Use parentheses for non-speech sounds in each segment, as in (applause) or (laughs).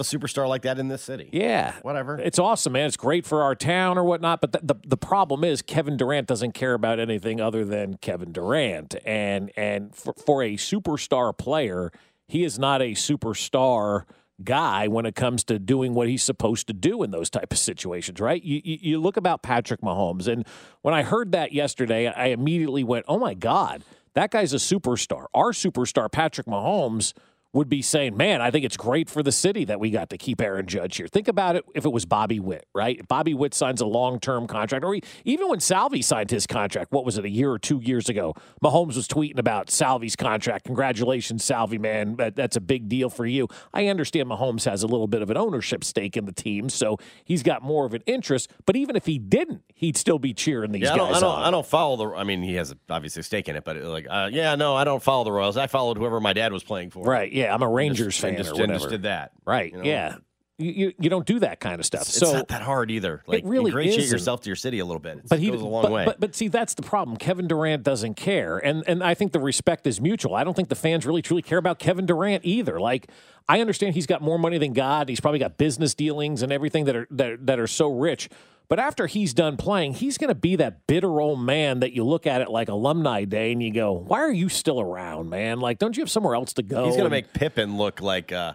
have a superstar like that in this city. Yeah. Whatever. It's awesome, man. It's great for our town or whatnot. But the, the, the problem is Kevin Durant doesn't care about anything other than Kevin Durant. And and for, for a superstar player, he is not a superstar guy when it comes to doing what he's supposed to do in those type of situations, right? You, you, you look about Patrick Mahomes, and when I heard that yesterday, I immediately went, "Oh my God, that guy's a superstar." Our superstar, Patrick Mahomes would be saying, "Man, I think it's great for the city that we got to keep Aaron Judge here." Think about it if it was Bobby Witt, right? If Bobby Witt signs a long-term contract, or even when Salvi signed his contract, what was it, a year or two years ago? Mahomes was tweeting about Salvi's contract. Congratulations, Salvi, man. That, that's a big deal for you. I understand Mahomes has a little bit of an ownership stake in the team, so he's got more of an interest. But even if he didn't, he'd still be cheering these Yeah, I don't, guys I don't, on. I don't follow the. I mean, he has obviously a stake in it, but like, uh, yeah, no, I don't follow the Royals. I followed whoever my dad was playing for. Right? Yeah, I'm a Rangers Just- fan just, or whatever. just did that. Right? you know? Yeah. You, you you don't do that kind of stuff. It's so not that hard either. Like, really ingratiate isn't. yourself to your city a little bit. It's, but he goes a long but, way. But, but see, that's the problem. Kevin Durant doesn't care, and and I think the respect is mutual. I don't think the fans really truly care about Kevin Durant either. Like I understand he's got more money than God. He's probably got business dealings and everything that are that, that are so rich. But after he's done playing, he's going to be that bitter old man that you look at it like alumni day and you go, "Why are you still around, man? Like, don't you have somewhere else to go?" He's going to make Pippin look like uh,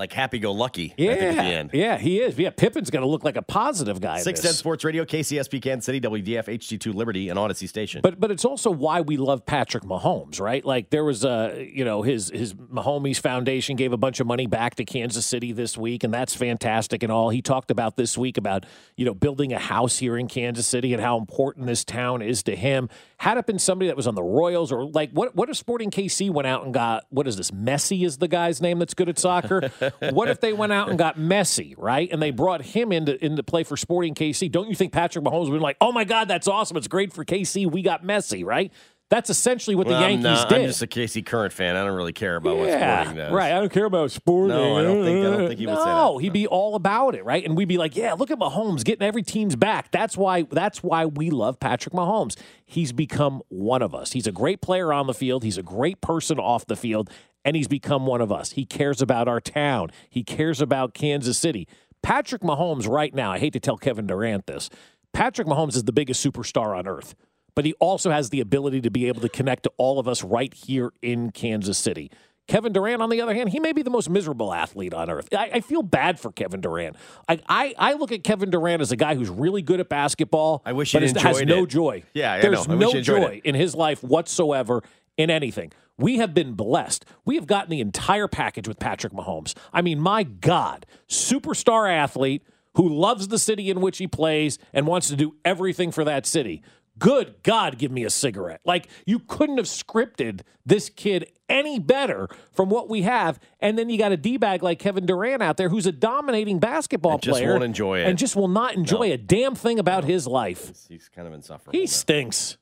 like happy go lucky. yeah, think at the end. yeah, he is. Yeah, Pippin's going to look like a positive guy. Six. Ten Sports Radio, KCSP Kansas City, WDF, HD2 Liberty, and Audacy Station. But but it's also why we love Patrick Mahomes, right? Like there was a you know his his Mahomes Foundation gave a bunch of money back to Kansas City this week, and that's fantastic and all. He talked about this week about you know building a house here in Kansas City and how important this town is to him. Had it been somebody that was on the Royals or like what what if Sporting KC went out and got what is this Messi is the guy's name that's good at soccer? (laughs) what if they went out and got Messi, right? And they brought him into into play for Sporting KC. Don't you think Patrick Mahomes would be like, "Oh my god, that's awesome. It's great for KC. We got Messi," right? That's essentially what the Well, I'm Yankees not- did. I'm just a KC Current fan. I don't really care about what yeah, Sporting does. right. I don't care about sporting. No, I don't think- I don't think he would say that. No, he'd be all about it, right? And we'd be like, "Yeah, look at Mahomes getting every team's back." That's why. That's why we love Patrick Mahomes. He's become one of us. He's a great player on the field. He's a great person off the field, and he's become one of us. He cares about our town. He cares about Kansas City. Patrick Mahomes, right now, I hate to tell Kevin Durant this. Patrick Mahomes is the biggest superstar on earth but he also has the ability to be able to connect to all of us right here in Kansas City. Kevin Durant, on the other hand, he may be the most miserable athlete on earth. I, I feel bad for Kevin Durant. I, I, I look at Kevin Durant as a guy who's really good at basketball. I wish he is- has enjoyed no it. joy. Yeah, I there's know. I wish no joy in his life whatsoever in anything. We have been blessed. We have gotten the entire package with Patrick Mahomes. I mean, my God, superstar athlete who loves the city in which he plays and wants to do everything for that city. Good God, give me a cigarette. Like, you couldn't have scripted this kid any better from what we have. And then you got a D bag like Kevin Durant out there who's a dominating basketball And just player. won't enjoy it. And just will not enjoy a damn thing about his life. He's kind of insufferable. He now. stinks.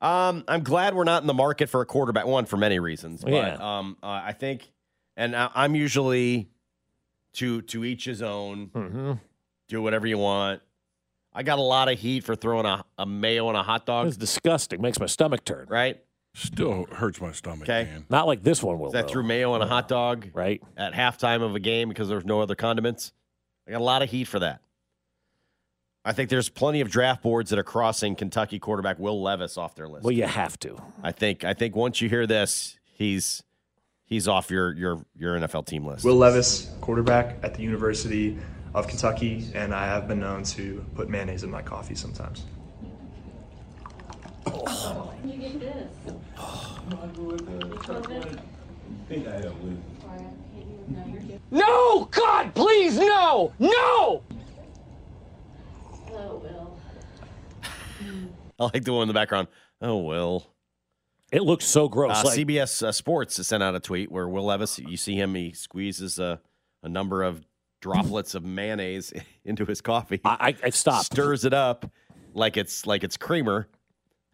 Um, I'm glad we're not in the market for a quarterback. One for many reasons, but Yeah. um, uh, I think, and I, I'm usually to to each his own. Mm-hmm. Do whatever you want. I got a lot of heat for throwing a, a mayo on a hot dog. It's disgusting. Makes my stomach turn. Right? Still hurts my stomach, Okay. man. Not like this one will. That though. threw mayo on a hot dog right? at halftime of a game because there's no other condiments. I got a lot of heat for that. I think there's plenty of draft boards that are crossing Kentucky quarterback Will Levis off their list. Well, you have to. I think I think once you hear this, he's he's off your your your NFL team list. Will Levis, quarterback at the University of Kentucky, and I have been known to put mayonnaise in my coffee sometimes. you get this? No! God, please, no! No! Oh, Will. (laughs) I like the one in the background. Oh well. It looks so gross. Uh, like, CBS uh, Sports sent out a tweet where Will Levis, you see him, he squeezes a, a number of droplets of mayonnaise (laughs) into his coffee. I, I, I stopped. stirs it up like it's like it's creamer,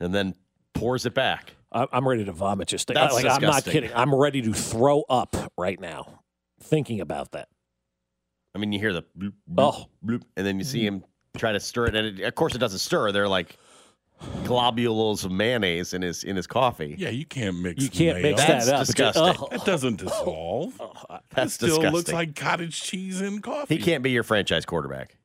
and then pours it back. I- I'm ready to vomit. Just think, That's like I'm not kidding. I'm ready to throw up right now, thinking about that. I mean, you hear the bloop, bloop, Oh. bloop, and then you see him try to stir it, and it, of course it doesn't stir. They're like globules of mayonnaise in his in his coffee. Yeah, you can't mix. You can't mayo. mix That's that up. because- disgusting. oh, That doesn't dissolve. (laughs) Oh, that's Still disgusting. looks like cottage cheese in coffee. he can't be your franchise quarterback.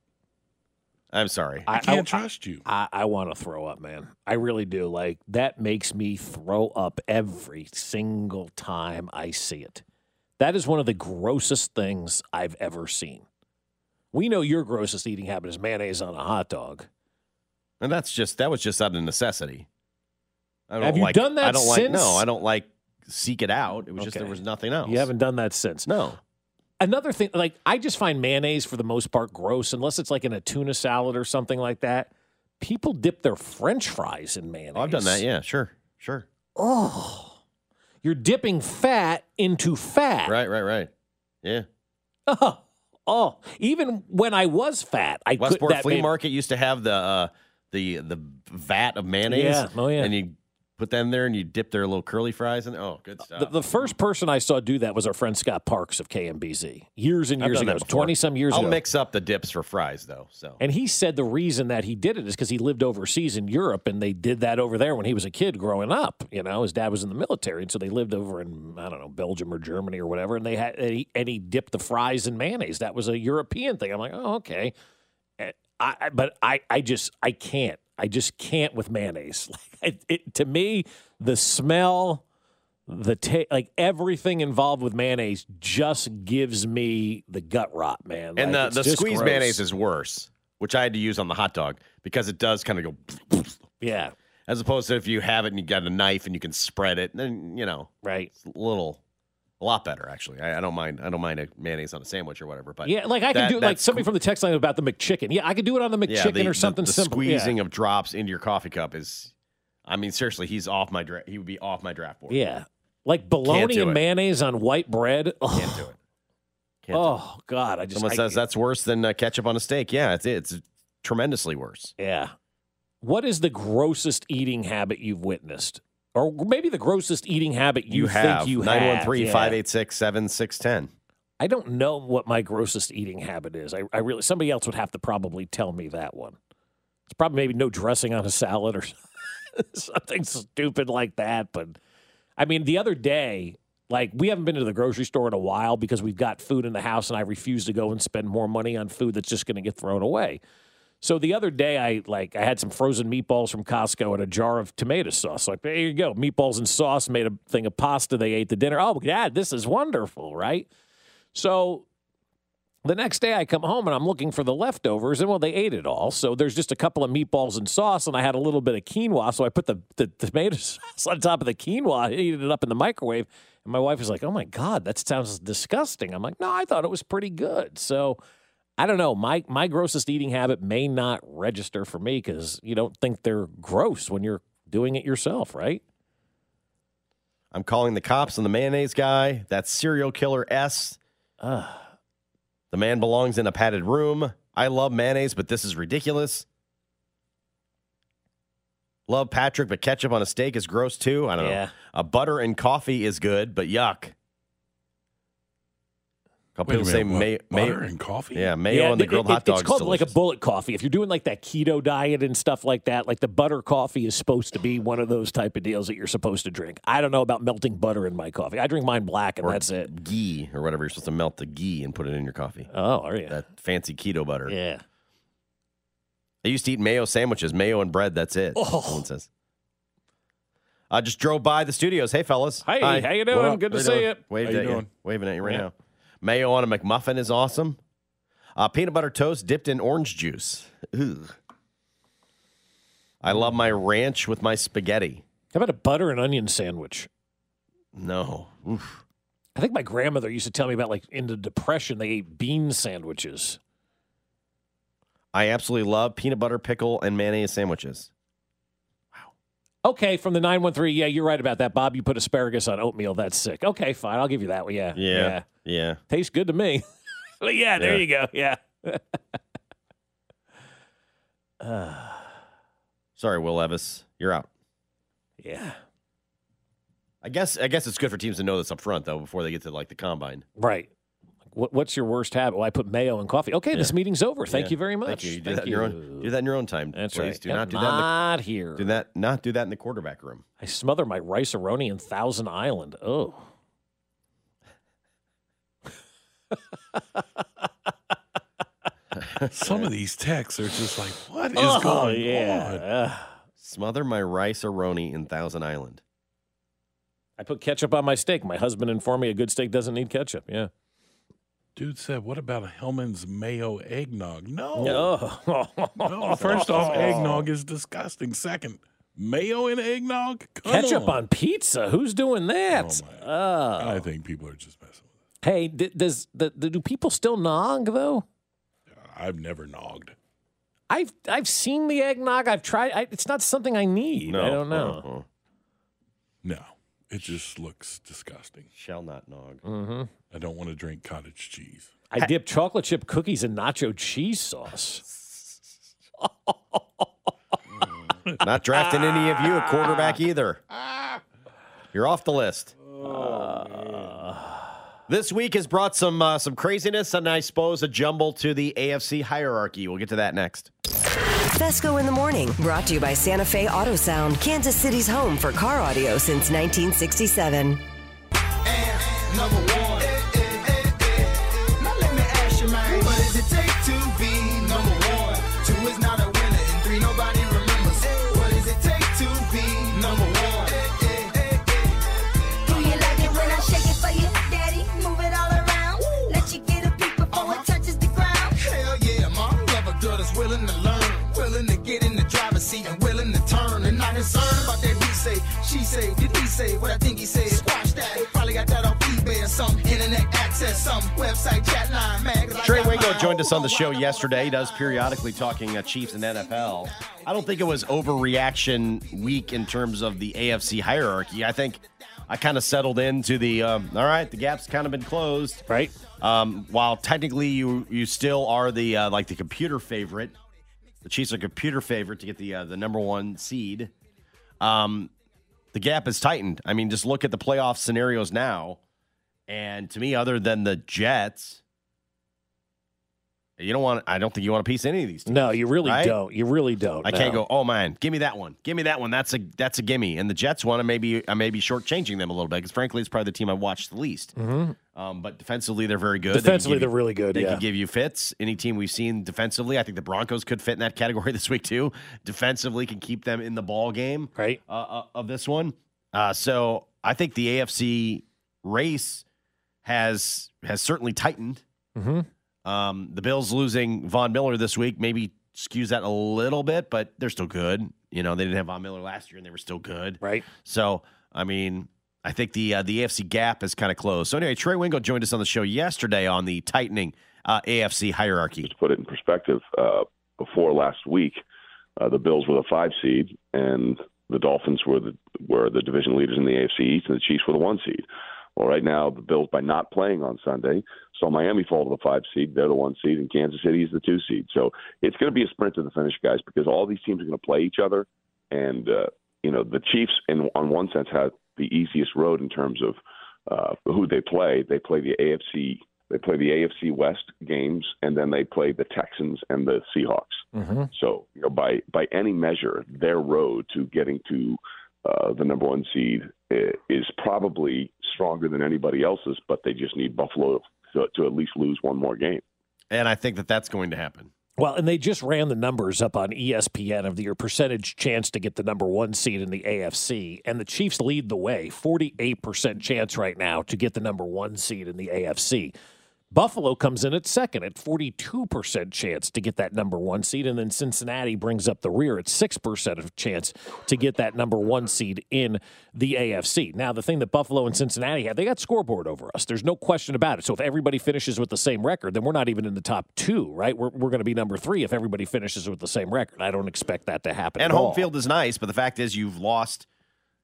I'm sorry. I can't trust you. I, I want to throw up, man. I really do. Like that makes me throw up every single time I see it. That is one of the grossest things I've ever seen. We know your grossest eating habit is mayonnaise on a hot dog. And that's just that was just out of necessity. I don't Have you like, done that I don't like no. I don't like seek it out. It was just there was nothing else. You haven't done that since. No. Another thing, like I just find mayonnaise for the most part gross, unless it's like in a tuna salad or something like that. People dip their French fries in mayonnaise. Oh, I've done that, yeah, sure. Sure. Oh, you're dipping fat into fat. Right, right, right. Yeah. Oh, oh, even when I was fat, I could Westport that Flea made- Market used to have the uh the the vat of mayonnaise. Yeah, oh, yeah. And you put in there and you dip their little curly fries in there. Oh, good stuff. The, the first person I saw do that was our friend Scott Parks of KMBZ years and years ago, that before. twenty some years ago. I'll mix up the dips for fries though. So And he said the reason that he did it is because he lived overseas in Europe and they did that over there when he was a kid growing up. You know, his dad was in the military. And so they lived over in, I don't know, Belgium or Germany or whatever. And they had, and he, and he dipped the fries in mayonnaise. That was a European thing. I'm like, oh, okay. Eh, I- but I, I just, I can't. I just can't with mayonnaise. (laughs) Like, it, it, to me, the smell, the ta- like everything involved with mayonnaise just gives me the gut rot, man. and Like, the the squeeze gross. mayonnaise is worse, which I had to use on the hot dog because it does kind of go (sniffs) yeah, as opposed to if you have it and you got a knife and you can spread it, then you know right. it's a little a lot better actually. I, I don't mind I don't mind a mayonnaise on a sandwich or whatever. But Yeah, like I that- could do like somebody from the text line about the McChicken. Yeah, I could do it on the yeah, McChicken the- or something the, the simple. Yeah. squeezing of drops into your coffee cup is. I mean, seriously, he's off my dra- he would be off my draft board. Yeah. Like bologna and it. mayonnaise on white bread. Oh, Can't do it. Can't do it. oh God, I just Someone I- says that's worse than uh, ketchup on a steak. Yeah, it's it's tremendously worse. Yeah. What is the grossest eating habit you've witnessed? Or maybe the grossest eating habit you, You, have think you have. 913 Yeah. 586 7610. I don't know what my grossest eating habit is. I, I really somebody else would have to probably tell me that one. It's probably maybe no dressing on a salad or (laughs) something stupid like that. But I mean, the other day, like we haven't been to the grocery store in a while because we've got food in the house, and I refuse to go and spend more money on food that's just going to get thrown away. So the other day, I like I had some frozen meatballs from Costco and a jar of tomato sauce. Like there you go, meatballs and sauce. Made a thing of pasta. They ate the dinner. Oh, Dad, this is wonderful, right? So the next day I come home and I'm looking for the leftovers, and well, they ate it all. So there's just a couple of meatballs and sauce, and I had a little bit of quinoa. So I put the, the tomato (laughs) sauce on top of the quinoa, heated it up in the microwave. And my wife was like, Oh my God, that sounds disgusting. I'm like, No, I thought it was pretty good. So I don't know. My my grossest eating habit may not register for me because you don't think they're gross when you're doing it yourself, right? I'm calling the cops on the mayonnaise guy. That's serial killer S. Ugh. The man belongs in a padded room. I love mayonnaise, but this is ridiculous. Love Patrick, but ketchup on a steak is gross too. I don't Yeah. know. A butter and coffee is good, but yuck. A couple people say minute, what? may, butter may, and coffee? yeah, mayo on the it- grilled it- hot dog. It's called is like a bullet coffee. If you're doing like that keto diet and stuff like that, like the butter coffee is supposed to be one of those type of deals that you're supposed to drink. I don't know about melting butter in my coffee. I drink mine black and Or that's it. Ghee or whatever. You're supposed to melt the ghee and put it in your coffee. Oh, are you? That fancy keto butter. yeah. I used to eat mayo sandwiches, mayo and bread. That's it. Oh. Someone says. I just drove by the studios. Hey, fellas. Hey, Hi. how you doing? Good to How see you. Waved How you at you. Waving at you right Yeah. now. Mayo on a McMuffin is awesome. Uh, peanut butter toast dipped in orange juice. Ugh. I love my ranch with my spaghetti. How about a butter and onion sandwich? No. Oof. I think my grandmother used to tell me about like in the depression they ate bean sandwiches. I absolutely love peanut butter, pickle, and mayonnaise sandwiches. Okay, from the 913. Yeah, you're right about that, Bob. You put asparagus on oatmeal. That's sick. Okay, fine. I'll give you that one. Yeah. Yeah. Yeah. Tastes good to me. (laughs) but yeah, there Yeah. you go. Yeah. (sighs) Sorry, Will Levis. You're out. Yeah. I guess I guess it's good for teams to know this up front though before they get to like the combine. Right. Like, What, what's your worst habit? Well, I put mayo in coffee. Okay, this meeting's over. Thank Yeah. you very much. Thank you. You do Thank that in your own. Do that in your own time. That's please. right. Do Yep, not do that. Not here. do that. Not do that in the quarterback room. I smother my Rice-A-Roni in Thousand Island. Oh. (laughs) Some of these texts are just like, what is oh, going yeah. on? Smother my Rice-A-Roni in Thousand Island. I put ketchup on my steak. My husband informed me a good steak doesn't need ketchup. Yeah. Dude said, what about a Hellmann's mayo eggnog? No. Oh. No, first off, (laughs) eggnog is disgusting. Second, mayo in eggnog? Come ketchup on. on pizza. Who's doing that? Oh, Oh. I think people are just messing with us. Hey, d- does the, the, do people still nog though? I've never nogged. I've I've seen the eggnog. I've tried. I, it's not something I need. I don't know. Uh-uh. No, it just looks disgusting. Shall not nog. Mm-hmm. I don't want to drink cottage cheese. I dip chocolate chip cookies in nacho cheese sauce. (laughs) Not drafting any of you a quarterback either. You're off the list. This week has brought some uh, some craziness and I suppose a jumble to the AFC hierarchy. We'll get to that next. Fescoe in the morning, brought to you by Santa Fe Auto Sound, Kansas City's home for car audio since 1967. number one. Concerned about that he say, she say, did he say what I think he said? Squash that, probably got that off eBay or some internet access, some website chat line, man. 'cause Trey got Wingo joined us on the show yesterday. He does periodically talking uh, Chiefs and NFL. I don't think it was overreaction week in terms of the AFC hierarchy. I think I kind of settled into the um, all right. The gap's kind of been closed, right? Um, while technically you you still are the uh, like the computer favorite. The Chiefs are computer favorite to get the uh, the number one seed. Um, the gap is tightened. I mean, just look at the playoff scenarios now, and to me, other than the Jets. You don't want. I don't think you want to piece any of these. Teams, No, you really right? don't. You really don't. I can't go. Oh man, give me that one. Give me that one. That's a that's a gimme. And the Jets one, I maybe I may be shortchanging them a little bit because frankly, it's probably the team I watched the least. Mhm. Um, but defensively, they're very good. Defensively, give they're really good, They yeah. can give you fits. Any team we've seen defensively, I think the Broncos could fit in that category (laughs) this week too. Defensively, can keep them in the ball game. Right. Uh, uh, of this one. Uh, so I think the AFC race has has certainly tightened. Mm-hmm. Um, the Bills losing Von Miller this week maybe skews that a little bit, but they're still good. You know, they didn't have Von Miller last year, and they were still good. Right. So, I mean, I think the uh, the AFC gap is kind of closed. So anyway, Trey Wingo joined us on the show yesterday on the tightening uh, AFC hierarchy. To put it in perspective, uh, before last week, uh, the Bills were the five seed, and the Dolphins were the were the division leaders in the AFC East, and the Chiefs were the one seed. Well, right now, the Bills, by not playing on Sunday, saw Miami fall to the five seed. They're the one seed, and Kansas City is the two seed. So it's going to be a sprint to the finish, guys, because all these teams are going to play each other. And, uh, you know, the Chiefs, in on one sense, have the easiest road in terms of uh, who they play. They play the AFC. They play the AFC West games, and then they play the Texans and the Seahawks. Mm-hmm. So, you know, by by any measure, their road to getting to uh, the number one seed is probably stronger than anybody else's. But they just need Buffalo to, to at least lose one more game. And I think that that's going to happen. Well, and they just ran the numbers up on ESPN of the, your percentage chance to get the number one seed in the AFC, and the Chiefs lead the way, forty-eight percent chance right now to get the number one seed in the AFC. Buffalo comes in at second at 42% chance to get that number one seed. And then Cincinnati brings up the rear at 6% of chance to get that number one seed in the AFC. Now, the thing that Buffalo and Cincinnati have, they got scoreboard over us. There's no question about it. So if everybody finishes with the same record, then we're not even in the top two, right? We're, we're going to be number three if everybody finishes with the same record. I don't expect that to happen. And home all. field is nice, but the fact is you've lost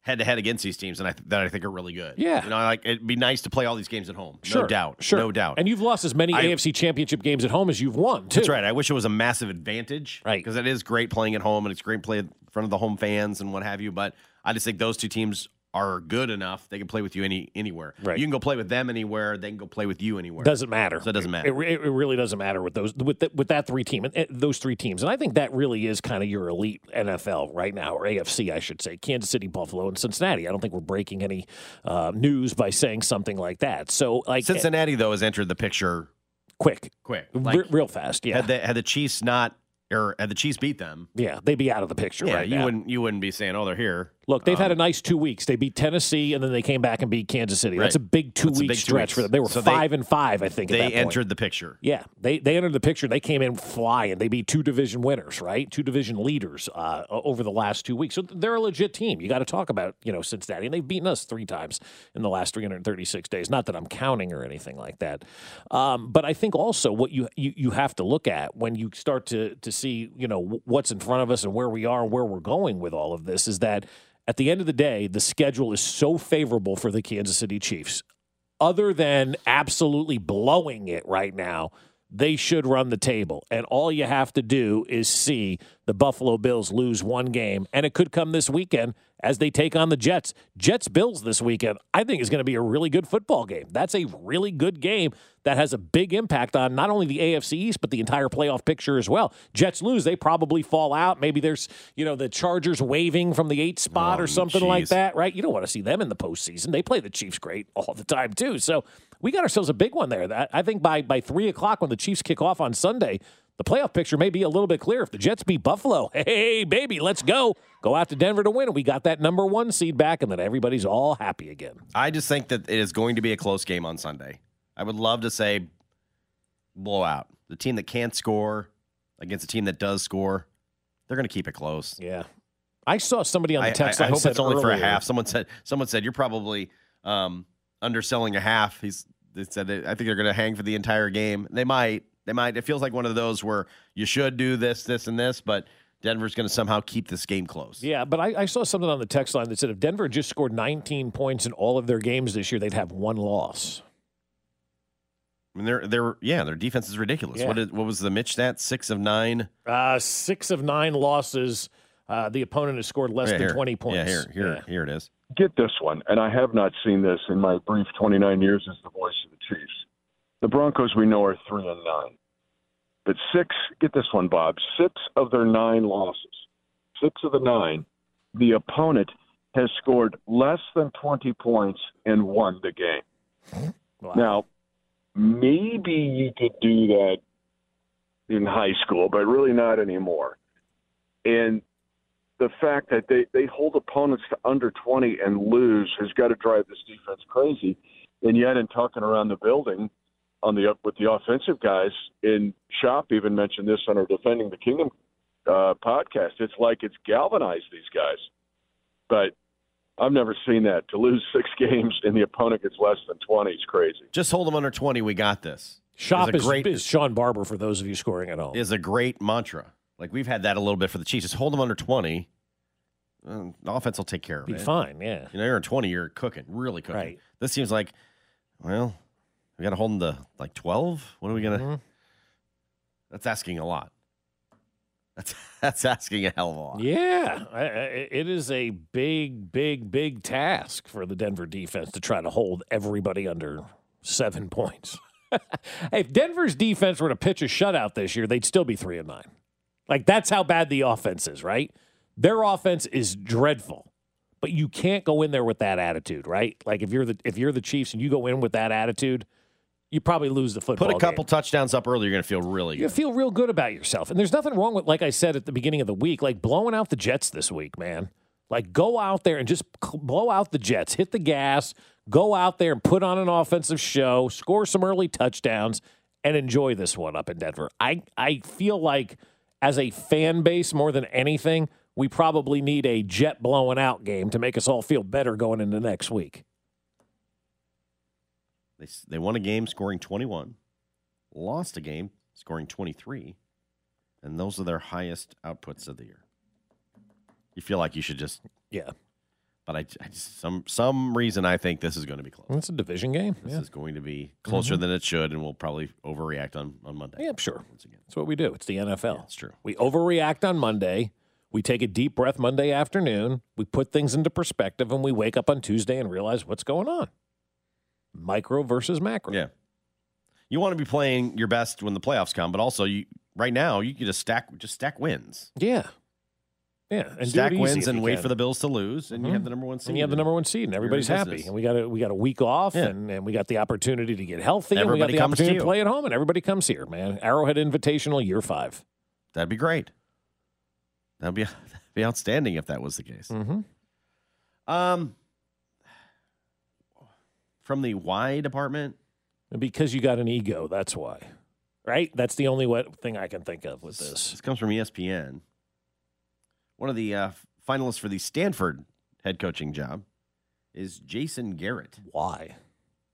head to head against these teams, and I th- that I think are really good. Yeah. you know, like it'd be nice to play all these games at home. Sure, no doubt, Sure. no doubt. And you've lost as many I- AFC championship games at home as you've won, too. That's right. I wish it was a massive advantage, Right. Because it is great playing at home, and it's great playing in front of the home fans and what have you. But I just think those two teams are good enough, they can play with you any anywhere. Right. You can go play with them anywhere. They can go play with you anywhere. Doesn't matter. So it doesn't matter. It, it really doesn't matter with those with the, with that three team and uh, those three teams. And I think that really is kind of your elite NFL right now, or AFC, I should say. Kansas City, Buffalo, and Cincinnati. I don't think we're breaking any uh, news by saying something like that. So, like Cincinnati though has entered the picture quick, quick, re- like real fast. Yeah, had the had the Chiefs not or had the Chiefs beat them, yeah, they'd be out of the picture yeah, right you now. wouldn't you wouldn't be saying, oh, they're here. Look, they've had a Um, nice two weeks. They beat Tennessee, and then they came back and beat Kansas City. That's a big two That's week big stretch weeks. for them. They were So they- five and five, I think. at They entered the picture. Yeah, they they entered the picture. They came in flying. They beat two division winners, right? Two division leaders uh, over the last two weeks. So they're a legit team. You got to talk about you know Cincinnati, and they've beaten us three times in the last 336 days. Not that I'm counting or anything like that, um, but I think also what you, you you have to look at when you start to to see you know what's in front of us and where we are and where we're going with all of this is that at the end of the day, the schedule is so favorable for the Kansas City Chiefs. Other than absolutely blowing it right now, they should run the table. And all you have to do is see the Buffalo Bills lose one game. And it could come this weekend as they take on the Jets. Jets Bills this weekend, I think, is going to be a really good football game. That's a really good game that has a big impact on not only the AFC East, but the entire playoff picture as well. Jets lose, they probably fall out. Maybe there's, you know, the Chargers waving from the eight spot Oh, or something like that, right? You don't want to see them in the postseason. They play the Chiefs great all the time, too. So we got ourselves a big one there. That I think by by three o'clock when the Chiefs kick off on Sunday, the playoff picture may be a little bit clearer. If the Jets beat Buffalo, (laughs) hey baby, let's go. Go out to Denver to win, and we got that number one seed back, and then everybody's all happy again. I just think that it is going to be a close game on Sunday. I would love to say blowout. The team that can't score against a team that does score, they're going to keep it close. Yeah. I saw somebody on the text I- I line hope it's only for a half. Someone said someone said you're probably um, underselling a half. He's they said I think they're going to hang for the entire game. They might. They might. It feels like one of those where you should do this, this, and this, but Denver's going to somehow keep this game close. Yeah, but I, I saw something on the text line that said if Denver just scored 19 points in all of their games this year, they'd have one loss. I mean, they're they're yeah, their defense is ridiculous. Yeah. What is, what was the Mitch stat? Six of nine. Uh, six of nine losses. Uh, the opponent has scored less Yeah, than here. 20 points. Yeah, here, here, Yeah. here it is. Get this one, and I have not seen this in my brief 29 years as the voice of the Chiefs. The Broncos we know are three and nine, but six. Get this one, Bob. Six of their nine losses, six of the nine, the opponent has scored less than 20 points and won the game. Now, maybe you could do that in high school, but really not anymore. And the fact that they, they hold opponents to under 20 and lose has got to drive this defense crazy. And yet, in talking around the building on the with the offensive guys, and Shop even mentioned this on our Defending the Kingdom uh, podcast. It's like it's galvanized these guys. But I've never seen that to lose six (laughs) games and the opponent gets less than 20 is crazy. Just hold them under twenty. We got this. Shop a is, great is Sean Barber for those of you scoring at home. is a great mantra. Like we've had that a little bit for the Chiefs. Just hold them under twenty. Uh, the offense will take care of Be it. fine, yeah. You know, you're in twenty. You're cooking, really cooking. Right. This seems like, well, we got to hold them to like twelve. What are we gonna? Mm-hmm. That's asking a lot. That's (laughs) that's asking a hell of a lot. Yeah, I- I- it is a big, big, big task for the Denver defense to try to hold everybody under seven points. hey, (laughs) if Denver's defense were to pitch a shutout this year, they'd still be three and nine. Like that's how bad the offense is, right? Their offense is dreadful, but you can't go in there with that attitude, right? Like if you're the if you're the Chiefs and you go in with that attitude, you probably lose the football. Put a game. couple touchdowns up early. You're gonna feel really You feel real good about yourself. And there's nothing wrong with, like I said at the beginning of the week, like blowing out the Jets this week, man. Like go out there and just blow out the Jets, hit the gas, go out there and put on an offensive show, score some early touchdowns, and enjoy this one up in Denver. I, I feel like as a fan base, more than anything, we probably need a jet blowing out game to make us all feel better going into next week. They they won a game scoring 21, lost a game scoring 23, and those are their highest outputs of the year. You feel like you should just Yeah. But I, I just, some some reason I think this is going to be close. It's a division game. This Yeah. is going to be closer Mhm. than it should, and we'll probably overreact on on Monday. Yeah, sure. Once again, That's what we do. It's the NFL. That's true. We overreact on Monday. We take a deep breath Monday afternoon, we put things into perspective, and we wake up on Tuesday and realize what's going on. Micro versus macro. Yeah. You want to be playing your best when the playoffs come, but also you right now you can just stack just stack wins. Yeah. Yeah. And stack wins and wait can. for the Bills to lose, and you Mhm. have the number one seed. And you have the number one seed, and everybody's happy. And we got a we got a week off, Yeah. and, and we got the opportunity to get healthy, Everybody and we got the to opportunity to, you. play at home, and everybody comes here, man. Arrowhead Invitational, year five. That'd be great. That'd be (laughs) that'd be outstanding if that was the case. Mm-hmm. Um, from the why department, because you got an ego, that's why, right? That's the only thing I can think of with this. This comes from ESPN. One of the uh, finalists for the Stanford head coaching job is Jason Garrett. Why?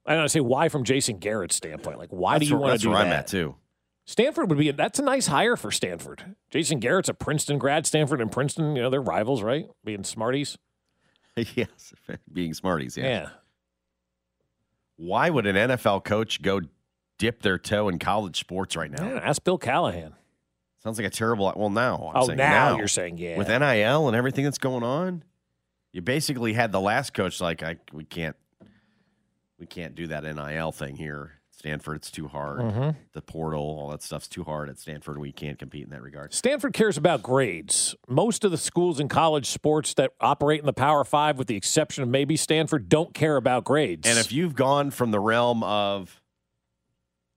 I don't say why from Jason Garrett's standpoint. Like, why That's do you where- want to that's do where that? I'm at too. Stanford would be that's a nice hire for Stanford. Jason Garrett's a Princeton grad. Stanford and Princeton, you know, they're rivals, right? Being smarties. (laughs) yes, (laughs) being smarties. Yeah. Yeah. Why would an NFL coach go dip their toe in college sports right now? Yeah, ask Bill Callahan. Sounds like a terrible. Well, now I'm Oh, saying now you're saying, yeah. with NIL and everything that's going on, you basically had the last coach like, I we can't, we can't do that NIL thing here. Stanford, it's too hard. Mhm. The portal, all that stuff's too hard at Stanford. We can't compete in that regard. Stanford cares about grades. Most of the schools in college sports that operate in the Power Five, with the exception of maybe Stanford, don't care about grades. And if you've gone from the realm of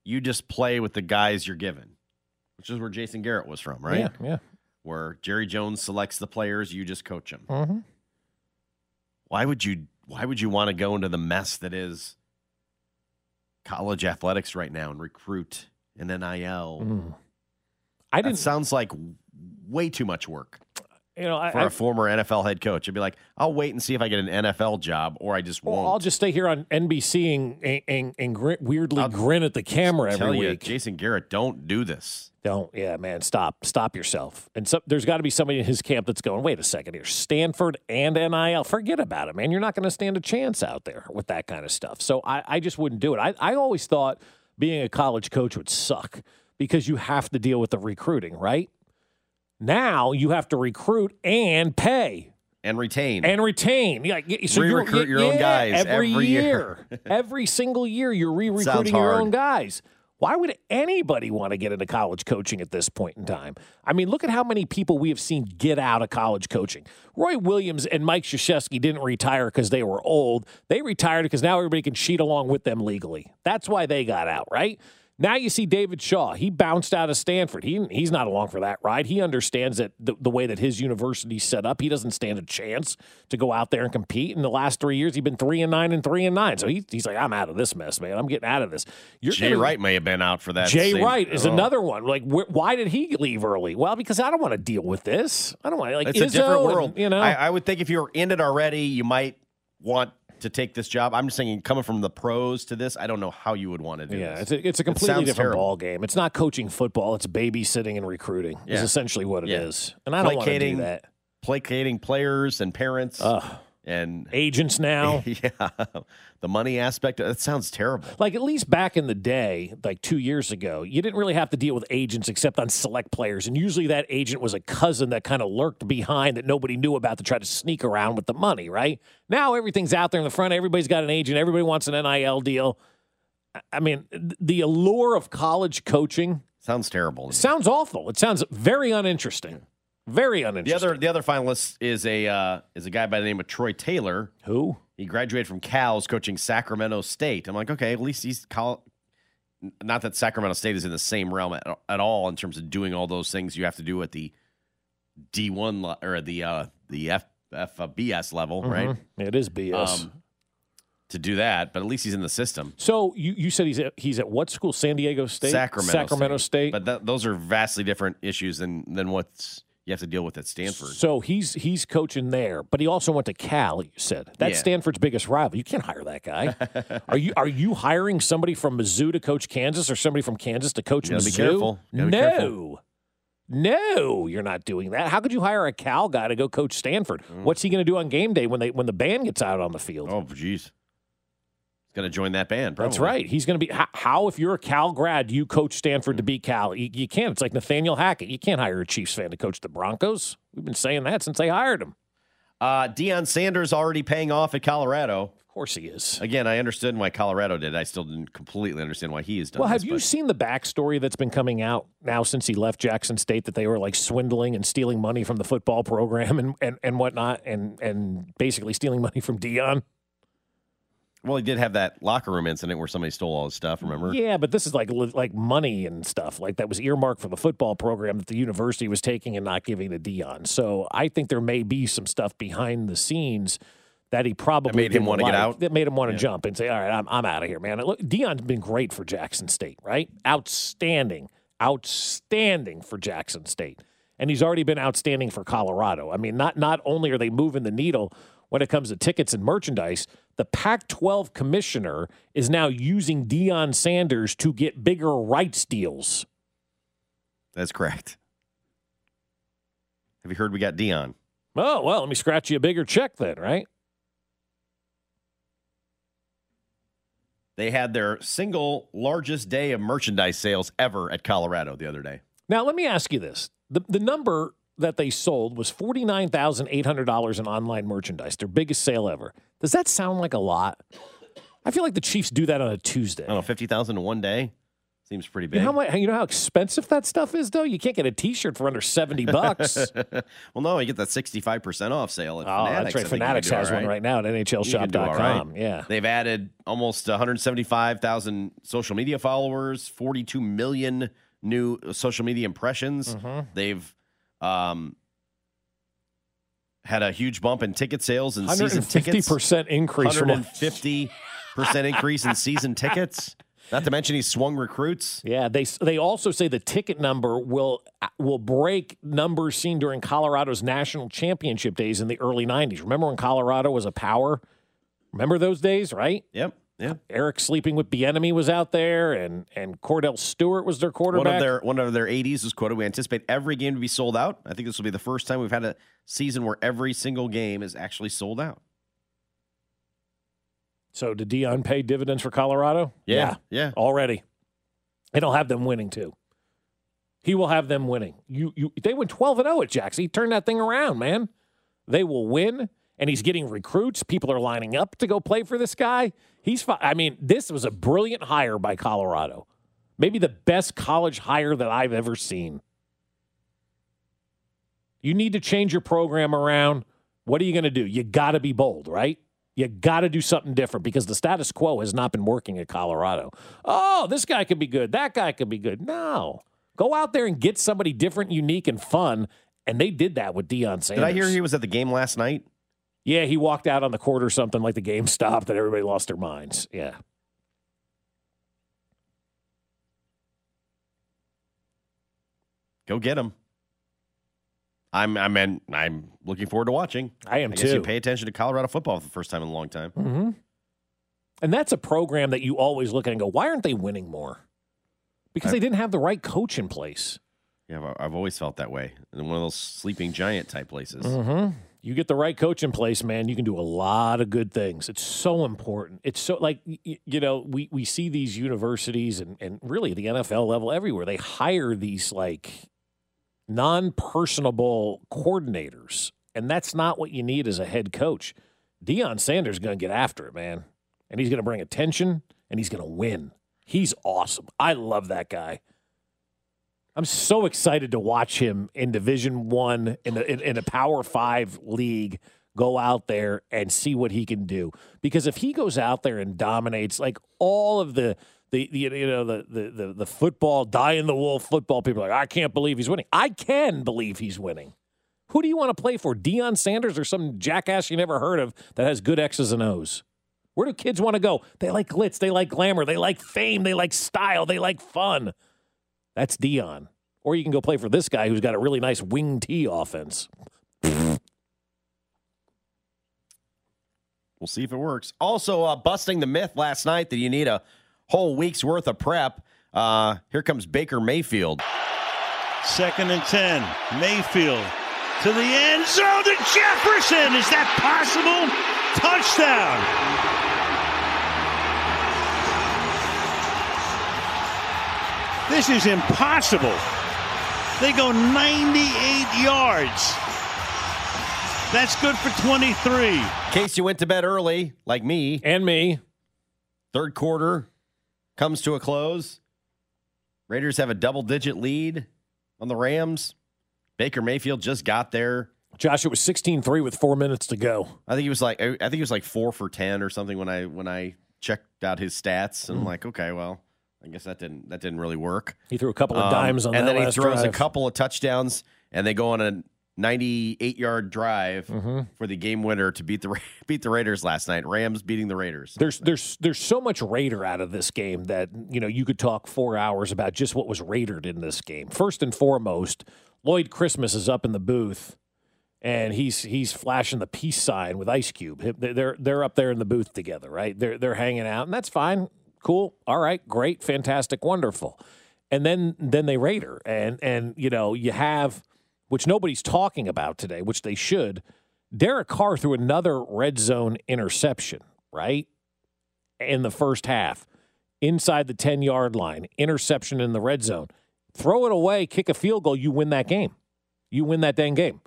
you just play with the guys you're given, which is where Jason Garrett was from, right? Yeah, yeah. Where Jerry Jones selects the players, you just coach them. Mm-hmm. Why would you? Why would you want to go into the mess that is college athletics right now and recruit and NIL? Mm. I didn't. sounds like way too much work You know, I, for I, a former NFL head coach. I'd be like, I'll wait and see if I get an NFL job, or I just well, won't. I'll just stay here on NBC and and, and, and grin, weirdly grin at the camera every you, week. Jason Garrett, don't do this. Don't, yeah, man, stop, stop yourself. And so there's got to be somebody in his camp that's going, wait a second here, Stanford and NIL, forget about it, man. You're not going to stand a chance out there with that kind of stuff. So I, I just wouldn't do it. I, I always thought being a college coach would suck because you have to deal with the recruiting, right? Now you have to recruit and pay and retain and retain. Like, so you're- Re-recruit your own guys every, every year. year. (laughs) every single year, you're re-recruiting your own guys. Why would anybody want to get into college coaching at this point in time? I mean, look at how many people we have seen get out of college coaching. Roy Williams and Mike Krzyzewski didn't retire because they were old. They retired because now everybody can cheat along with them legally. That's why they got out, right? Now you see David Shaw. He bounced out of Stanford. He he's not along for that ride. He understands that the, the way that his university's set up, he doesn't stand a chance to go out there and compete. In the last three years, he's been three and nine and three and nine. So he, he's like, I'm out of this mess, man. I'm getting out of this. You're Jay gonna- Wright may have been out for that. Jay same- Wright is Oh. another one. Like, wh- why did he leave early? Well, because I don't want to deal with this. I don't want like It's Izzo a different and, world. you know, I, I would think if you're in it already, you might want to take this job. I'm just saying, coming from the pros to this, I don't know how you would want to do yeah, this. it's a, it's a completely sounds different terrible. ball game. It's not coaching football. It's babysitting and recruiting. Is essentially what it Yeah. is. And I don't want to do that. Placating players and parents Ugh. And Agents now. (laughs) yeah, the money aspect. That sounds terrible. Like at least back in the day, like two years ago, you didn't really have to deal with agents except on select players, and usually that agent was a cousin that kind of lurked behind that nobody knew about to try to sneak around with the money. Right now, everything's out there in the front. Everybody's got an agent. Everybody wants an NIL deal. I- I mean, the allure of college coaching Sounds terrible. sounds awful. It sounds very uninteresting. Very The uninteresting. other the other finalist is a uh, is a guy by the name of Troy Taylor. Who? He graduated from Cal's coaching Sacramento State. I'm like, okay, at least he's call. Not that Sacramento State is in the same realm at, at all in terms of doing all those things you have to do at the D1 le- or the uh, the F, FBS level, right? Mhm. It is BS. Um, to do that, but at least he's in the system. so you, you said he's at he's at what school? San Diego State. Sacramento, Sacramento State. But that, those are vastly different issues than than what's you have to deal with at Stanford. So he's he's coaching there, but he also went to Cal. You said that's Yeah. Stanford's biggest rival. You can't hire that guy. (laughs) are you are you hiring somebody from Mizzou to coach Kansas, or somebody from Kansas to coach Mizzou? be careful. You No, gotta be careful. no, you're not doing that. How could you hire a Cal guy to go coach Stanford? What's he going to do on game day when they when the band gets out on the field? Mm. Oh, jeez. Going to join that band. Probably. That's right. He's going to be how, how, if you're a Cal grad, you coach Stanford to beat Cal. You, you can't. It's like Nathaniel Hackett. You can't hire a Chiefs fan to coach the Broncos. We've been saying that since they hired him. Uh, Deion Sanders already paying off at Colorado. Of course he is. Again, I understood why Colorado did. I still didn't completely understand why he has done. Well, have this, you but- seen the backstory that's been coming out now since he left Jackson State that they were like swindling and stealing money from the football program and, and, and whatnot and, and basically stealing money from Deion? Well, he did have that locker room incident where somebody stole all his stuff. Remember? Yeah, but this is like like money and stuff like that was earmarked for the football program that the university was taking and not giving to Deion. So I think there may be some stuff behind the scenes that he probably That made him wanna get out? That made him want to Yeah. jump and say, "All right, I'm I'm out of here, man." Look, Deion's been great for Jackson State, right? Outstanding, outstanding for Jackson State, and he's already been outstanding for Colorado. I mean, not not only are they moving the needle when it comes to tickets and merchandise, the Pac-12 commissioner is now using Deion Sanders to get bigger rights deals. That's correct. Have you heard we got Deion? Oh well, let me scratch you a bigger check then, right? They had their single largest day of merchandise sales ever at Colorado the other day. Now, let me ask you this. The, the number that they sold was $49,800 in online merchandise, their biggest sale ever. Does that sound like a lot? I feel like the Chiefs do that on a Tuesday. I don't know, 50,000 in one day? Seems pretty You big. know, how much, you know how expensive that stuff is, though? You can't get a t shirt for under 70 bucks. (laughs) well, no, you get that 65% off sale at Oh, Fanatics. that's right. You Fanatics has all one right now at You NHLShop.com. right. Yeah. They've added almost 175,000 social media followers, 42 million new social media impressions. Mm-hmm. They've um, had a huge bump in ticket sales and season tickets. 150% tickets. increase from 150% increase in season tickets. Not to mention he swung recruits. Yeah, they they also say the ticket number will will break numbers seen during Colorado's national championship days in the early '90s. Remember when Colorado was a power? Remember those days, right? Yep. Yep. Eric sleeping with Bieniemy was out there, and and Kordell Stewart was their quarterback. One of their one of their 80s is quoted. We anticipate every game to be sold out. I think this will be the first time we've had a season where every single game is actually sold out. so did Deion pay dividends for Colorado? Yeah, yeah. already. And he'll have them winning too. He will have them winning. You you they went 12 and 0 at Jackson. He turned that thing around, man. They will win and he's getting recruits. People are lining up to go play for this guy. He's fi- I mean, this was a brilliant hire by Colorado. Maybe the best college hire that I've ever seen. You need to change your program around. What are you going to do? You got to be bold, right? You got to do something different because the status quo has not been working at Colorado. Oh, this guy could be good. That guy could be good. No. Go out there and get somebody different, unique, and fun. And they did that with Deion Sanders. Did I hear he was at the game last night? Yeah, he walked out on the court or something like the game (laughs) stopped and everybody lost their minds. Yeah. Go get him. I'm I'm in, I'm looking forward to watching. I am I too. you pay attention to Colorado football for the first time in a long time. Mm-hmm. And that's a program that you always look at and go, why aren't they winning more? Because I- they didn't have the right coach in place. Yeah, I've- I've always felt that way. In one of those sleeping giant type places. Mm-hmm. You get the right coach in place, man. You can do a lot of good things. It's so important. It's so like you know we we see these universities and and really the NFL level everywhere. They hire these like non-personable coordinators, and that's not what you need as a head coach. Deion Sanders is going to get after it, man, and he's going to bring attention and he's going to win. He's awesome. I love that guy. I'm so excited to watch him in Division One in, in in a Power Five league go out there and see what he can do. Because if he goes out there and dominates, like all of the the, the you know the, the the the football die in the wool football people are like I can't believe he's winning. I can believe he's winning. Who do you want to play for, Deion Sanders or some jackass you never heard of that has good X's and O's? Where do kids want to go? They like glitz, they like glamour, they like fame, they like style, they like fun. That's Deion. Or you can go play for this guy who's got a really nice wing T offense. We'll see if it works. Also, uh, busting the myth last night that you need a whole week's worth of prep. Uh, here comes Baker Mayfield. Second and 10. Mayfield to the end zone to Jefferson. Is that possible? Touchdown. This is impossible. They go 98 yards. That's good for 23. In case you went to bed early, like me, and me, third quarter comes to a close. Raiders have a double digit lead on the Rams. Baker Mayfield just got there. Josh, it was 16-3 with four minutes to go. I think he was like I think he was like four for ten or something when I when I checked out his stats. And I'm Mm. like, okay, well, I guess that didn't that didn't really work. He threw a couple of Um, dimes on and then he throws a couple of touchdowns, and they go on a 98 yard drive Mm-hmm. for the game winner to beat the (laughs) beat the Raiders last night. Rams beating the Raiders. There's there's there's so much Raider out of this game that you know you could talk four hours about just what was Raidered in this game. First and foremost, Lloyd Christmas is up in the booth, and he's he's flashing the peace sign with Ice Cube. They're they're up there in the booth together, right? They're they're hanging out, and that's fine, cool, all right, great, fantastic, wonderful. And then then they Raider, and and you know you have which nobody's talking about today, which they should. Derek Carr threw another red zone interception, right? In the first half, inside the 10 yard line, interception in the red zone. Throw it away, kick a field goal, you win that game. You win that dang game.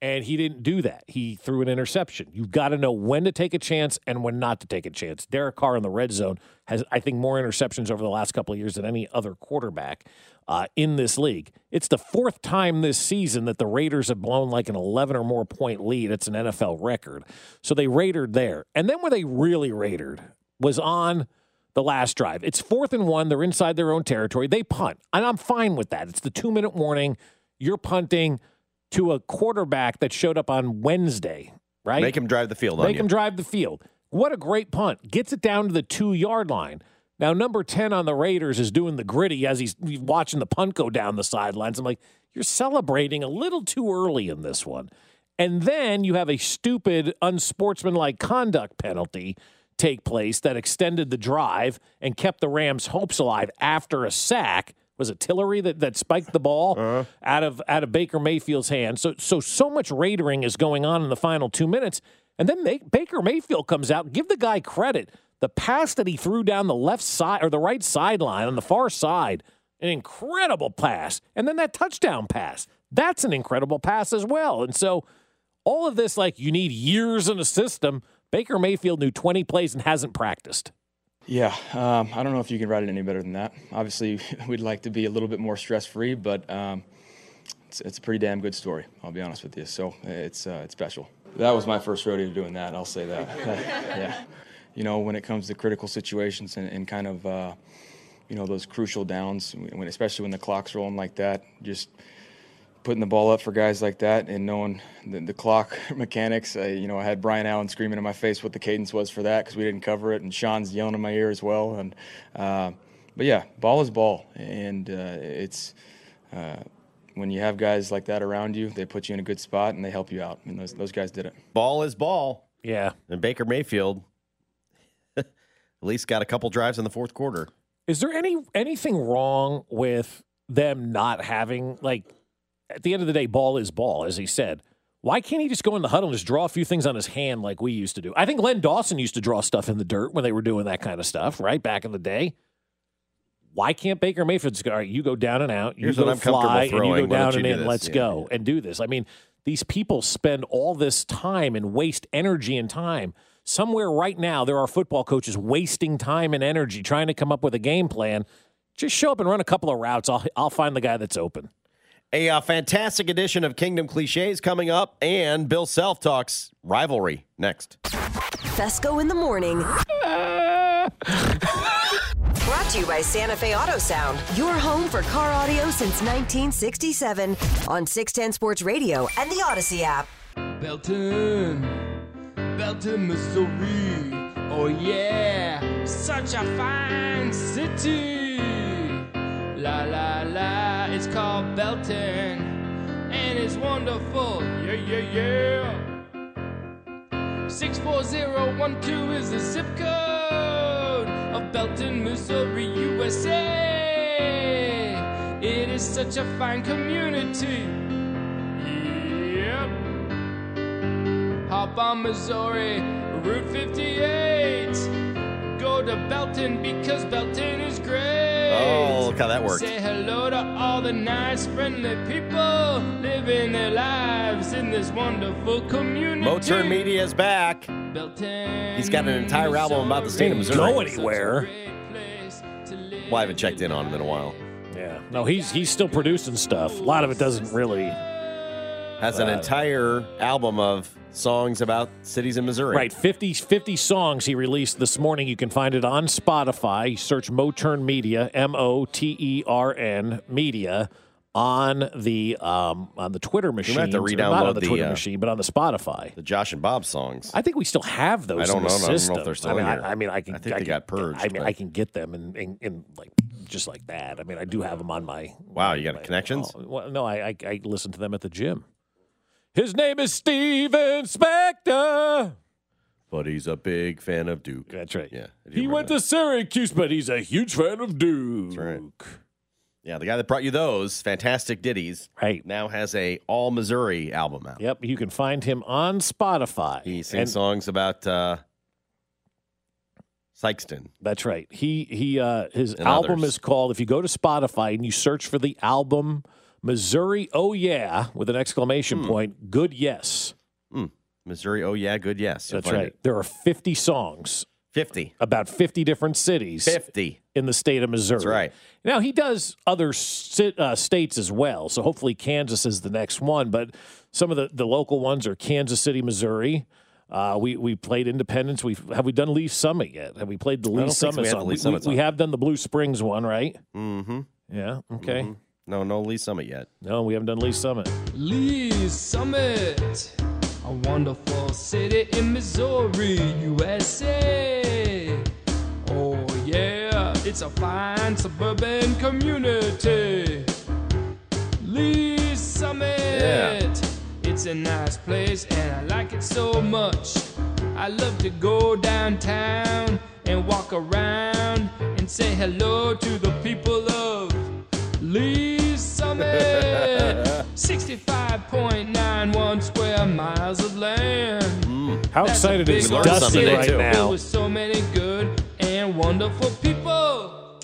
And he didn't do that. He threw an interception. You've got to know when to take a chance and when not to take a chance. Derek Carr in the red zone has, I think, more interceptions over the last couple of years than any other quarterback uh, in this league. It's the fourth time this season that the Raiders have blown like an 11 or more point lead. It's an NFL record. So they Raidered there. And then where they really Raidered was on the last drive. It's fourth and one. They're inside their own territory. They punt. And I'm fine with that. It's the two minute warning. You're punting to a quarterback that showed up on Wednesday, right? Make him drive the field on Make you. him drive the field. What a great punt. Gets it down to the two yard line. Now, number 10 on the Raiders is doing the griddy as he's watching the punt go down the sidelines. I'm like, you're celebrating a little too early in this one. And then you have a stupid, unsportsmanlike conduct penalty take place that extended the drive and kept the Rams' hopes alive after a sack. Was it Tillery that, that spiked the ball uh-huh. out of out of Baker Mayfield's hand? So so so much raidering is going on in the final two minutes, and then May, Baker Mayfield comes out. Give the guy credit. The pass that he threw down the left side or the right sideline on the far side, an incredible pass, and then that touchdown pass. That's an incredible pass as well. And so all of this, like you need years in a system. Baker Mayfield knew 20 plays and hasn't practiced. Yeah, um, I don't know if you can write it any better than that. Obviously, (laughs) we'd like to be a little bit more stress free, but um, it's, it's a pretty damn good story. I'll be honest with you. So it's uh, it's special. That was my first rodeo doing that. I'll say that. (laughs) yeah, you know, when it comes to critical situations and, and kind of uh, you know those crucial downs, when especially when the clock's rolling like that, just putting the ball up for guys like that and knowing the, the clock (laughs) mechanics. I, you know, I had Brian Allen screaming in my face what the cadence was for that because we didn't cover it, and Sean's yelling in my ear as well. And uh, but yeah, ball is ball, and uh, it's uh, when you have guys like that around you, they put you in a good spot and they help you out. And those those guys did it. Ball is ball. Yeah. And Baker Mayfield (laughs) at least got a couple drives in the fourth quarter. Is there any anything wrong with them not having like at the end of the day, ball is ball, as he said. Why can't he just go in the huddle and just draw a few things on his hand like we used to do? I think Len Dawson used to draw stuff in the dirt when they were doing that kind of stuff, right? Back in the day. Why can't Baker Mayfield just go, all right, you go down and out, you Here's go what I'm comfortable fly, and you go down and in, let's Yeah, go and do this. I mean, these people spend all this time and waste energy and time. Somewhere right now, there are football coaches wasting time and energy trying to come up with a game plan. Just show up and run a couple of routes. I'll, I'll find the guy that's open. A uh, fantastic edition of Kingdom Cliches coming up, and Bill Self talks rivalry next. Fescoe in the morning. Brought to you by Santa Fe Auto Sound, your home for car audio since 1967 on 610 Sports Radio and the Audacy app. Belton, Belton, Missouri. Oh yeah, such a fine city. La la la, it's called Belton, and it's wonderful. Yeah yeah yeah. Six four zero one two is the zip code of Belton, Missouri, USA. It is such a fine community. Yep. Hop on Missouri, Route 58. Go to Belton because Belton is great. Oh, look how that worked. Say hello to all the nice, friendly people living their lives in this wonderful community. Motern Media is back. He's got an entire album about the state of Didn't Missouri. go anywhere. Well, I haven't checked in on him in a while. Yeah. No, he's he's still producing stuff. A lot of it doesn't really. Has an Uh, entire album of songs about cities in Missouri. Right, 50, 50 songs he released this morning. You can find it on Spotify. Search Motern Media, M O T E R N Media, on the um, on the Twitter machine. have to re-download Not on the, the, Twitter uh, machine, but on the Spotify. The Josh and Bob songs. I think we still have those. I don't know. I don't know if they're still I mean, in I, here. I mean, I can. I think they can- got purged, I mean, I can get them in, in, in like just like that. I mean, I do have them on my. Wow, you got connections? Oh, well, no, I, I I listen to them at the gym. His name is Steven Spector. But he's a big fan of Duke. That's right. Yeah. He went that. to Syracuse, but he's a huge fan of Duke. That's right. Yeah, the guy that brought you those fantastic ditties right. now has a all Missouri album out. Yep, you can find him on Spotify. He sings And- songs about uh, Sikeston. That's right. He he uh his And album others. is called if you go to Spotify and you search for the album Missouri Oh Yeah with an exclamation Hmm. point, good yes. Missouri, oh yeah, good yes. You'll That's right. it. There are 50 songs. 50. About 50 different cities. 50. In the state of Missouri. That's right. Now, he does other sti- uh, states as well. So hopefully Kansas is the next one. But some of the, the local ones are Kansas City, Missouri. Uh, we we played Independence. We have we done Lee Summit yet? Have we played the Lee don't think so. Summit We We- we, have done the Blue Springs one, right? Mm-hmm. Yeah. Okay. Mhm. No, no Lee Summit yet. No, we haven't done Lee Summit. Lee Summit, a wonderful city in Missouri, USA. Oh, yeah, it's a fine suburban community. Lee Summit, it's a nice place and I like it so much. I love to go downtown and walk around and say hello to the people of Lee Summit. (laughs) 65.91 square miles of land. Mm. How That's excited is Dusty right filled now? With so many good and wonderful people.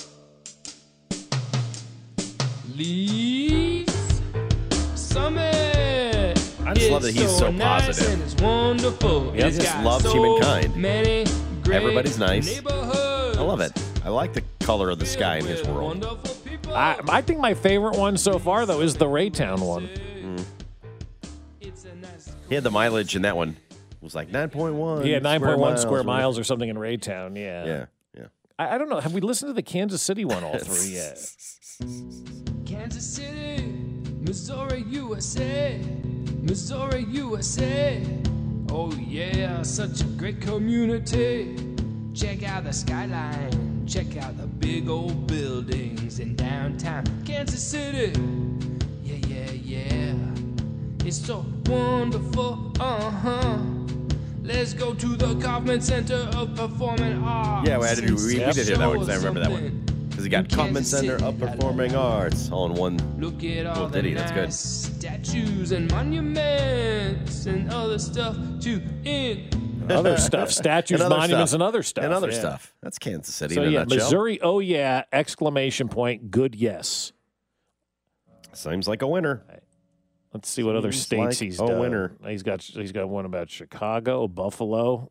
Lee's Summit. I just love that he's so nice positive. And it's wonderful. He It's just loves so humankind. Many great Everybody's nice. I love it. I like the color of the sky in his world. I, I think my favorite one so far, though, is the Raytown one. He had the mileage in that one. It was like 9.1. Yeah, nine point one square or- miles or something in Raytown. Yeah. Yeah, yeah. I, I don't know. Have we listened to the Kansas City one all (laughs) three yet? Kansas City, Missouri, USA. Missouri, USA. Oh, yeah, such a great community. Check out the skyline. Check out the big old buildings in downtown Kansas City. Yeah, yeah, yeah. It's so wonderful. Uh huh. Let's go to the Kauffman Center of Performing Arts. Yeah, we, had to do, we, we did hear that one because I remember that one. Because he got Kansas Kauffman Center of la, la, Performing Arts all in one Look at all little the ditty. That's good. statues and monuments and other stuff to in. (laughs) Other stuff, (laughs) statues, And other monuments, stuff. and other stuff. And other yeah. stuff. That's Kansas City So yeah. Missouri. Oh yeah! Exclamation point. Good yes. Seems like a winner. Let's see what other states like he's a done. winner. He's got he's got one about Chicago, Buffalo.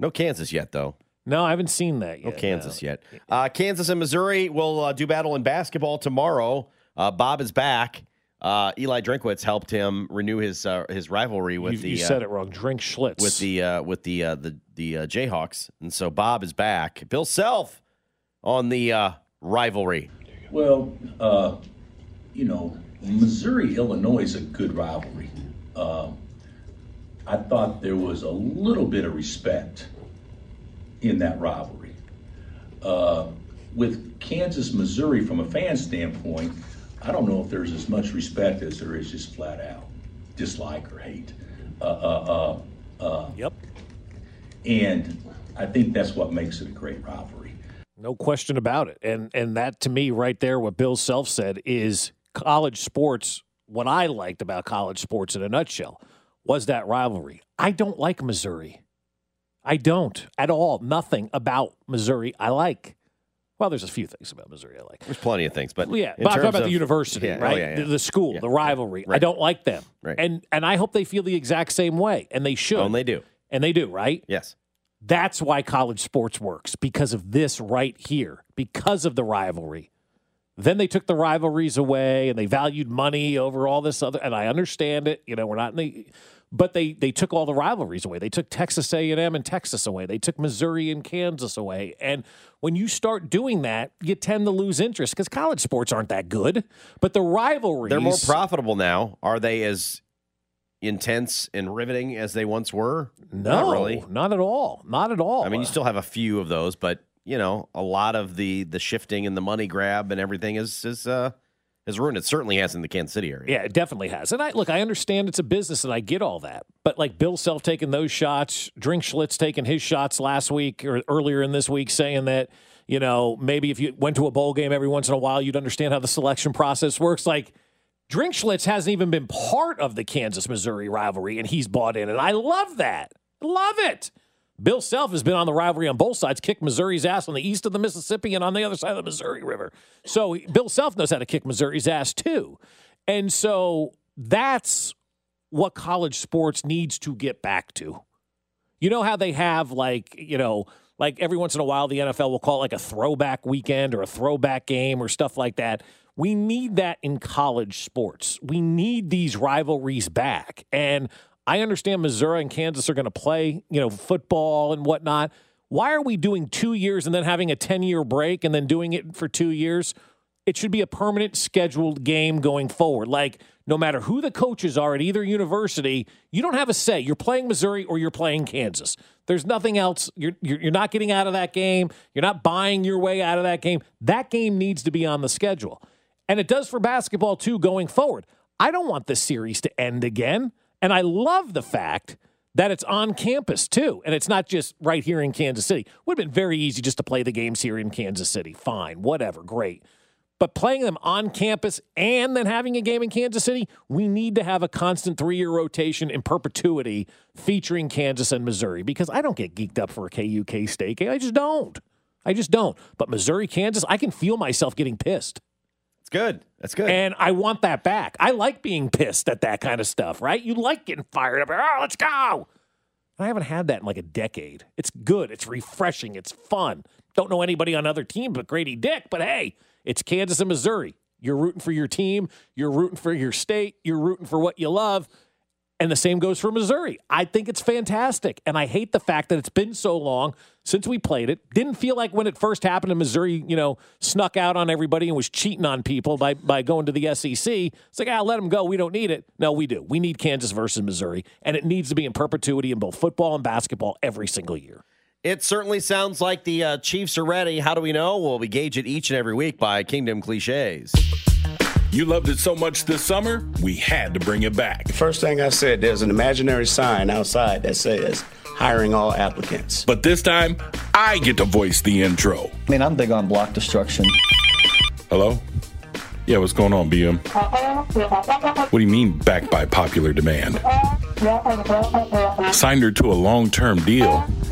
No Kansas yet, though. No, I haven't seen that yet. No. Kansas yet. Uh, Kansas and Missouri will uh, do battle in basketball tomorrow. Uh, Bob is back. Uh, Eli Drinkwitz helped him renew his uh, his rivalry with You, the you uh, said it wrong. Drink Schlitz. with the uh, with the uh, the the uh, Jayhawks, and so Bob is back. Bill Self on the uh, rivalry. Well, uh, you know, Missouri Illinois is a good rivalry. Uh, I thought there was a little bit of respect in that rivalry. Uh, with Kansas Missouri, from a fan standpoint, I don't know if there's as much respect as there is just flat out dislike or hate. Uh, uh, uh, uh, yep. And I think that's what makes it a great rivalry. No question about it. And and that to me right there what Bill Self said is college sports what I liked about college sports in a nutshell was that rivalry. I don't like Missouri. I don't at all. Nothing about Missouri I like. Well, there's a few things about Missouri I like. There's plenty of things, but yeah, but I'm talking about of- the university, Yeah, oh, right? yeah, yeah. The, the school, the rivalry. I don't like them, Right. and and I hope they feel the exact same way, and they should. Oh, and they do. and they do, right? Yes. That's why college sports works because of this right here, because of the rivalry. Then they took the rivalries away and they valued money over all this other. And I understand it. You know, we're not in the, but they they took all the rivalries away. They took Texas A and M and Texas away. They took Missouri and Kansas away. And when you start doing that, you tend to lose interest because college sports aren't that good. But the rivalries, They're more profitable now. Are they as intense and riveting as they once were? No, Not really. not at all. Not at all. I mean, you still have a few of those, but you know, a lot of the the shifting and the money grab and everything is is uh is ruined. It certainly has in the Kansas City area. Yeah, it definitely has. And I look, I understand it's a business and I get all that. But like Bill Self taking those shots, Drink Schlitz taking his shots last week or earlier in this week saying that, you know, maybe if you went to a bowl game every once in a while, you'd understand how the selection process works. Like Drink Schlitz hasn't even been part of the Kansas Missouri rivalry and he's bought in. And I love that. Love it. Bill Self has been on the rivalry on both sides, kicked Missouri's ass on the east of the Mississippi and on the other side of the Missouri River. So Bill Self knows how to kick Missouri's ass too. And so that's what college sports needs to get back to. You know how they have like, you know, like every once in a while the NFL will call it like a throwback weekend or a throwback game or stuff like that. We need that in college sports. We need these rivalries back. And I understand Missouri and Kansas are going to play, you know, football and whatnot. Why are we doing two years and then having a 10 year break and then doing it for two years? It should be a permanent scheduled game going forward. Like, no matter who the coaches are at either university, you don't have a say. You're playing Missouri or you're playing Kansas. There's nothing else. You're, you're, you're not getting out of that game. You're not buying your way out of that game. That game needs to be on the schedule. And it does for basketball too going forward. I don't want this series to end again. And I love the fact that it's on campus too. And it's not just right here in Kansas City. Would have been very easy just to play the games here in Kansas City. Fine, whatever, great. But playing them on campus and then having a game in Kansas City, we need to have a constant three year rotation in perpetuity featuring Kansas and Missouri because I don't get geeked up for a KU K State game. I just don't. I just don't. But Missouri, Kansas, I can feel myself getting pissed. Good. That's good. And I want that back. I like being pissed at that kind of stuff, right? You like getting fired up. Oh, let's go. I haven't had that in like a decade. It's good. It's refreshing. It's fun. Don't know anybody on other teams but Grady Dick, but hey, it's Kansas and Missouri. You're rooting for your team. You're rooting for your state. You're rooting for what you love. And the same goes for Missouri. I think it's fantastic. And I hate the fact that it's been so long since we played it. Didn't feel like when it first happened in Missouri, you know, snuck out on everybody and was cheating on people by, by going to the SEC. It's like, ah, let them go. We don't need it. No, we do. We need Kansas versus Missouri. And it needs to be in perpetuity in both football and basketball every single year. It certainly sounds like the uh, Chiefs are ready. How do we know? Well, we gauge it each and every week by Kingdom Cliches. You loved it so much this summer, we had to bring it back. First thing I said, there's an imaginary sign outside that says hiring all applicants. But this time, I get to voice the intro. I mean, I'm big on block destruction. Hello? Yeah, what's going on, BM? What do you mean backed by popular demand? Signed her to a long term deal. (sighs)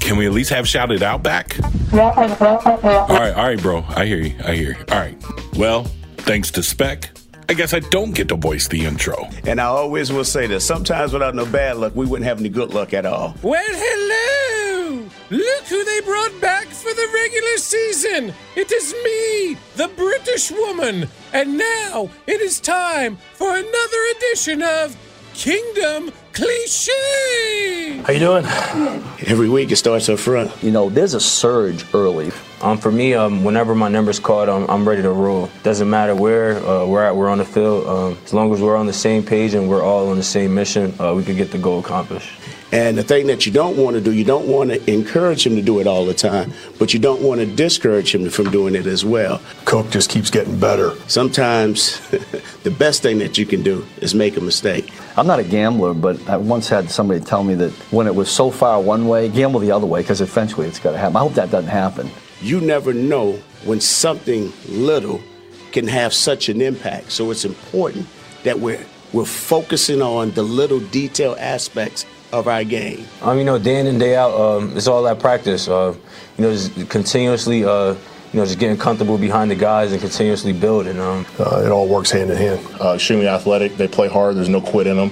Can we at least have shouted out back? All right, all right, bro. I hear you. I hear you. All right. Well, thanks to Spec, I guess I don't get to voice the intro. And I always will say this sometimes without no bad luck, we wouldn't have any good luck at all. Well, hello! Look who they brought back for the regular season! It is me, the British woman! And now it is time for another edition of Kingdom Cliche! How you doing? Every week it starts up front. You know, there's a surge early. Um, for me, um, whenever my number's called, I'm, I'm ready to roll. Doesn't matter where uh, we're at, we're on the field. Um, as long as we're on the same page and we're all on the same mission, uh, we can get the goal accomplished. And the thing that you don't want to do, you don't want to encourage him to do it all the time, but you don't want to discourage him from doing it as well. Coke just keeps getting better. Sometimes (laughs) the best thing that you can do is make a mistake. I'm not a gambler, but I once had somebody tell me that when it was so far one way, gamble the other way because eventually it's got to happen. I hope that doesn't happen. You never know when something little can have such an impact. So it's important that we're we're focusing on the little detail aspects of our game? Um, you know, day in and day out, um, it's all that practice. Uh, you know, just continuously, uh, you know, just getting comfortable behind the guys and continuously building. Um, Uh, it all works hand in hand. Uh, extremely athletic. They play hard. There's no quit in them.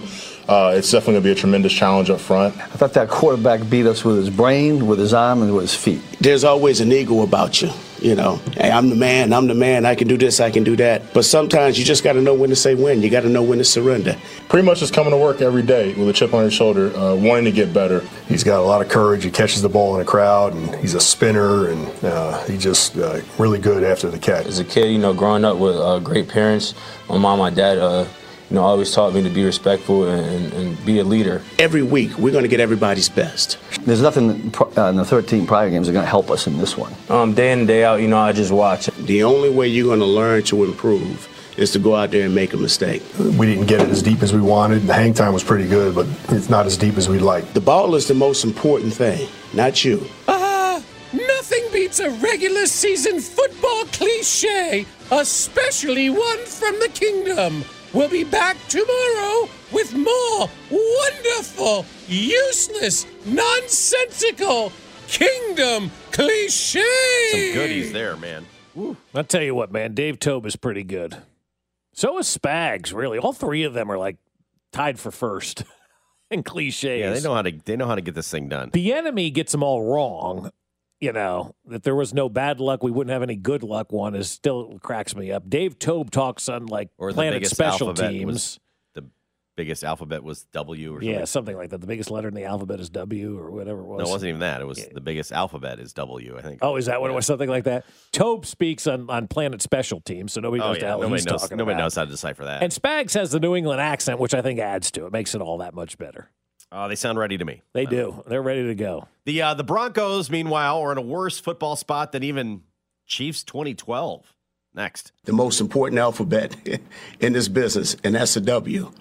Uh, it's definitely going to be a tremendous challenge up front. I thought that quarterback beat us with his brain, with his arm, and with his feet. There's always an ego about you. You know, hey, I'm the man, I'm the man, I can do this, I can do that. But sometimes you just got to know when to say when. You got to know when to surrender. Pretty much just coming to work every day with a chip on his shoulder, uh, wanting to get better. He's got a lot of courage. He catches the ball in a crowd, and he's a spinner, and uh, he's just uh, really good after the catch. as a kid, you know, growing up with uh, great parents, my mom, my dad, uh, you know, always taught me to be respectful and, and be a leader. Every week, we're going to get everybody's best. There's nothing uh, in the 13 prior games that are going to help us in this one. Um, day in and day out, you know, I just watch. The only way you're going to learn to improve is to go out there and make a mistake. We didn't get it as deep as we wanted. The hang time was pretty good, but it's not as deep as we'd like. The ball is the most important thing, not you. Ah, nothing beats a regular season football cliche, especially one from the kingdom. We'll be back tomorrow with more wonderful, useless, nonsensical kingdom cliches. Some goodies there, man. I'll tell you what, man. Dave Toub is pretty good. So is Spags, really. All three of them are like tied for first (laughs) and cliches. Yeah, they know how to they know how to get this thing done. The enemy gets them all wrong. You know, that there was no bad luck, we wouldn't have any good luck one is still cracks me up. Dave Toub talks on like Or Planet Special Teams. was the biggest alphabet was W or something. yeah, something like that. The biggest letter in the alphabet is W or whatever it was. No, it wasn't even that. It was the biggest alphabet is W, I think. Oh, is that what it was? Something like that. Toub speaks on, on Planet Special Teams, so nobody Oh, knows yeah. the Nobody knows nobody about. knows how to decipher that. And Spags has the New England accent, which I think adds to it, makes it all that much better. Oh, they sound ready to me. They do. They're ready to go. The uh, the Broncos, meanwhile, are in a worse football spot than even Chiefs 2012. Next. The most important alphabet (laughs) in this business, and that's a W.